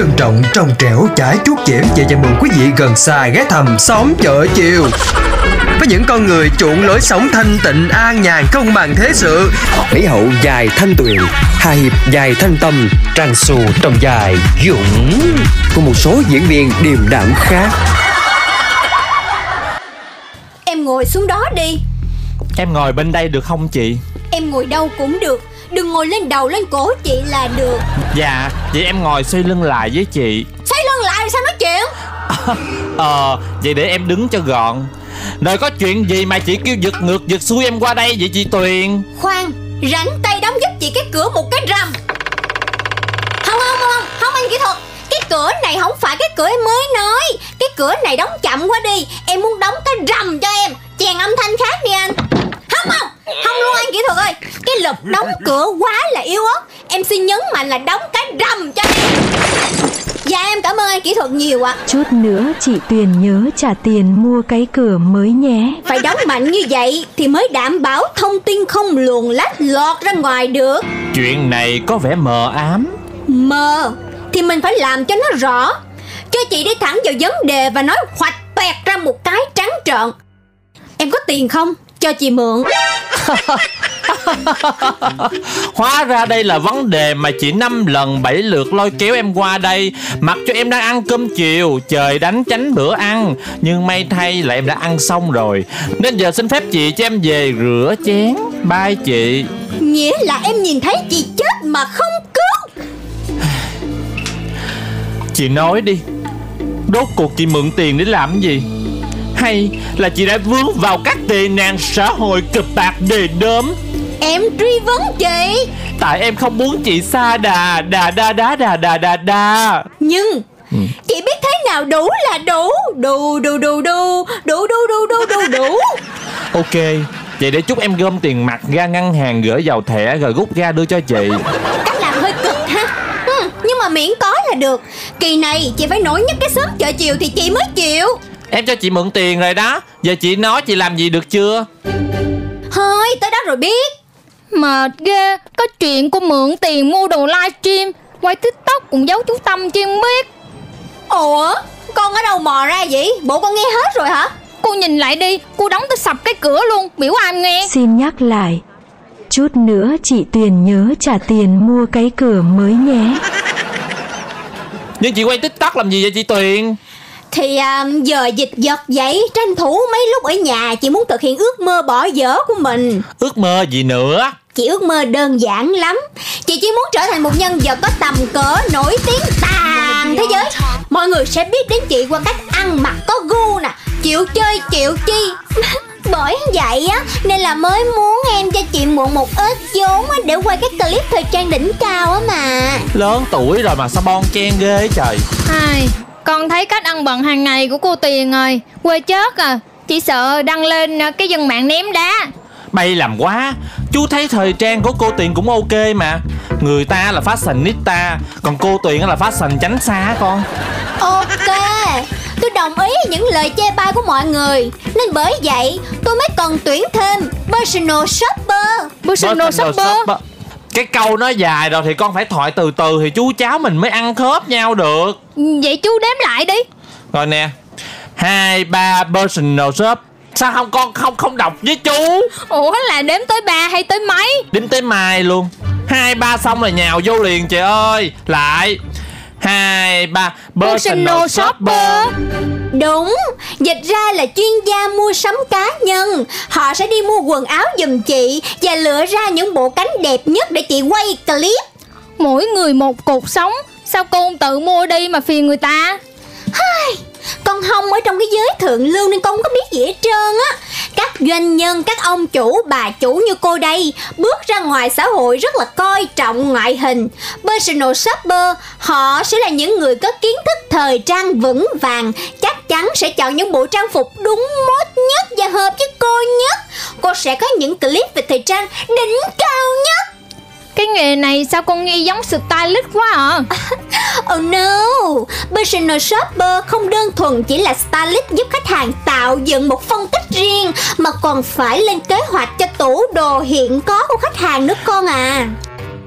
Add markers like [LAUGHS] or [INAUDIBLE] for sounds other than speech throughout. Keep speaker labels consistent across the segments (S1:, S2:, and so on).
S1: trân trọng, trong trẻo, chải chuốt chẽm và chào mừng quý vị gần xa ghé thăm xóm chợ chiều. Với những con người chuộng lối sống thanh tịnh an nhàn không màng thế sự. Mỹ hậu dài thanh tuyền hà hiệp dài thanh tâm trang xù trong dài dũng. Cùng một số diễn viên điềm đạm khác.
S2: Em ngồi xuống đó đi.
S3: Em ngồi bên đây được không chị?
S2: Em ngồi đâu cũng được Đừng ngồi lên đầu lên cổ chị là được.
S3: Dạ, vậy em ngồi xoay lưng lại với chị.
S2: Xoay lưng lại sao nói chuyện? [LAUGHS]
S3: Ờ, vậy để em đứng cho gọn. Rồi có chuyện gì mà chị kêu giật ngược giật xuôi em qua đây vậy chị Tuyền?
S2: Khoan Rảnh tay đóng giúp chị cái cửa một cái rầm. Không không không Không anh kỹ thuật. Cái cửa này không phải cái cửa em mới nói. Cái cửa này đóng chậm quá đi. Em muốn đóng cái rầm cho em. Chèn âm thanh khác đi anh Không không Không luôn anh kỹ thuật ơi Cái lực đóng cửa quá là yếu ớt. Em xin nhấn mạnh là đóng cái rầm cho em. Dạ em cảm ơn anh kỹ thuật nhiều ạ.
S4: Chút nữa chị Tuyền nhớ trả tiền mua cái cửa mới nhé.
S2: Phải đóng mạnh như vậy Thì mới đảm bảo thông tin không luồn lách lọt ra ngoài được.
S3: Chuyện này có vẻ mờ ám.
S2: Mờ? Thì mình phải làm cho nó rõ. Cho chị đi thẳng vào vấn đề Và nói hoạch toẹt ra một cái trắng trợn. Em có tiền không? Cho chị mượn [LAUGHS] [LAUGHS]
S3: Hóa ra đây là vấn đề mà chị năm lần bảy lượt lôi kéo em qua đây. Mặc cho em đang ăn cơm chiều Trời đánh tránh bữa ăn. Nhưng may thay là em đã ăn xong rồi. Nên giờ xin phép chị cho em về rửa chén. Bye chị.
S2: Nghĩa là em nhìn thấy chị chết mà không cứu. [SIGHS]
S3: Chị nói đi. Đốt cuộc chị mượn tiền để làm gì? Hay là chị đã vướng vào các tệ nạn xã hội cực bạc đề đớm
S2: Em truy vấn chị.
S3: Tại em không muốn chị xa đà Đà đà đá đà đà đà đà
S2: Nhưng Chị biết thế nào đủ là đủ. Đủ đủ đủ đủ. Đủ đủ đủ đủ đủ đủ. [LAUGHS]
S3: Ok Vậy để chúc em gom tiền mặt ra ngân hàng gửi vào thẻ rồi rút ra đưa cho chị.
S2: Cách làm hơi cực ha. Ừ, Nhưng mà miễn có là được. Kỳ này chị phải nổi nhất cái sớm chợ chiều Thì chị mới chịu.
S3: Em cho chị mượn tiền rồi đó. Giờ chị nói chị làm gì được chưa?
S2: Thôi tới đó rồi biết
S5: Mệt ghê Có chuyện cô mượn tiền mua đồ livestream Quay tiktok cũng giấu chú Tâm chi không biết.
S2: Ủa? Con ở đâu mò ra vậy? Bộ con nghe hết rồi hả?
S5: Cô nhìn lại đi Cô đóng tới sập cái cửa luôn Biểu ai nghe.
S4: Xin nhắc lại. Chút nữa chị Tuyền nhớ trả tiền mua cái cửa mới nhé.
S3: Nhưng chị quay tiktok làm gì vậy chị Tuyền?
S2: Thì à, giờ dịch giật vậy Tranh thủ mấy lúc ở nhà Chị muốn thực hiện ước mơ bỏ dở của mình.
S3: Ước mơ gì nữa
S2: Chị ước mơ đơn giản lắm. Chị chỉ muốn trở thành một nhân vật có tầm cỡ nổi tiếng toàn thế giới. Mọi người sẽ biết đến chị qua cách ăn mặc có gu nè Chịu chơi chịu chi. [LAUGHS] Bởi vậy á Nên là mới muốn em cho chị mượn một ít vốn á Để quay cái clip thời trang đỉnh cao á mà.
S3: Lớn tuổi rồi mà sao bon chen ghê trời.
S5: Ai, Con thấy cách ăn bận hàng ngày của cô Tiền rồi. Quê chết à Chỉ sợ đăng lên à, cái dân mạng ném đá
S3: Bay làm quá. Chú thấy thời trang của cô Tuyền cũng ok mà. Người ta là fashionista Còn cô Tuyền là fashion tránh xa con.
S2: Ok Tôi đồng ý những lời chê bai của mọi người. Nên bởi vậy tôi mới cần tuyển thêm Personal shopper.
S5: Personal shopper.
S3: Cái câu nó dài rồi thì con phải thoại từ từ Thì chú cháu mình mới ăn khớp nhau được.
S5: Vậy chú đếm lại đi.
S3: Rồi nè. Hai ba personal shop Sao không con không không đọc với chú?
S5: Ủa là đếm tới ba hay tới mấy?
S3: Đếm tới mai luôn. Hai ba xong là nhào vô liền chị ơi. Lại. Hai ba.
S5: Personal shopper.
S2: Đúng, dịch ra là chuyên gia mua sắm cá nhân. Họ sẽ đi mua quần áo giùm chị Và lựa ra những bộ cánh đẹp nhất để chị quay clip.
S5: Mỗi người một cột sống. Sao cô không tự mua đi mà phiền người ta
S2: Con không ở trong cái giới thượng lưu nên con không có biết gì hết trơn á. Các doanh nhân, các ông chủ, bà chủ như cô đây Bước ra ngoài xã hội rất là coi trọng ngoại hình. Personal shopper Họ sẽ là những người có kiến thức thời trang vững vàng Chắc chắn sẽ chọn những bộ trang phục đúng mốt nhất và hợp với cô nhất. Cô sẽ có những clip về thời trang đỉnh cao nhất.
S5: Cái nghề này sao con nghe giống stylist quá à [LAUGHS]
S2: Oh no! Personal shopper không đơn thuần chỉ là stylist giúp khách hàng tạo dựng một phong cách riêng mà còn phải lên kế hoạch cho tủ đồ hiện có của khách hàng nữa con à.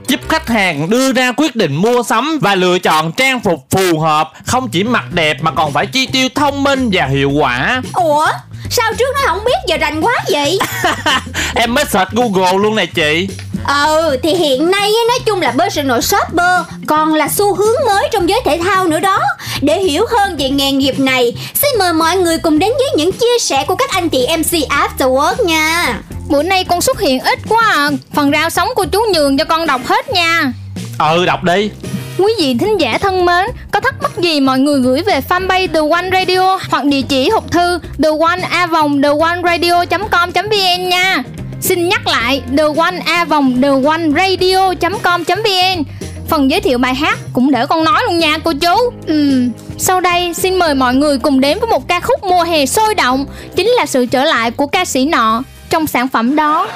S3: giúp khách hàng đưa ra quyết định mua sắm và lựa chọn trang phục phù hợp, không chỉ mặc đẹp mà còn phải chi tiêu thông minh và hiệu quả.
S2: Ủa sao trước nó không biết giờ rành quá vậy [LAUGHS]
S3: em mới search Google luôn nè chị.
S2: Ừ thì hiện nay nói chung là personal shopper còn là xu hướng mới trong giới thể thao nữa đó Để hiểu hơn về nghề nghiệp này Xin mời mọi người cùng đến với những chia sẻ của các anh chị MC Afterwork nha
S5: Bữa nay con xuất hiện ít quá à Phần rau sống của chú nhường cho con đọc hết nha
S3: Ừ đọc đi.
S5: Quý vị thính giả thân mến, có thắc mắc gì mọi người gửi về fanpage The One Radio hoặc địa chỉ hộp thư the one a vòng the one radio com vn nha. Xin nhắc lại the one a vòng the one radio com vn. Phần giới thiệu bài hát cũng để con nói luôn nha cô chú. Ừm, sau đây xin mời mọi người cùng đến với một ca khúc mùa hè sôi động, chính là sự trở lại của ca sĩ nọ trong sản phẩm đó.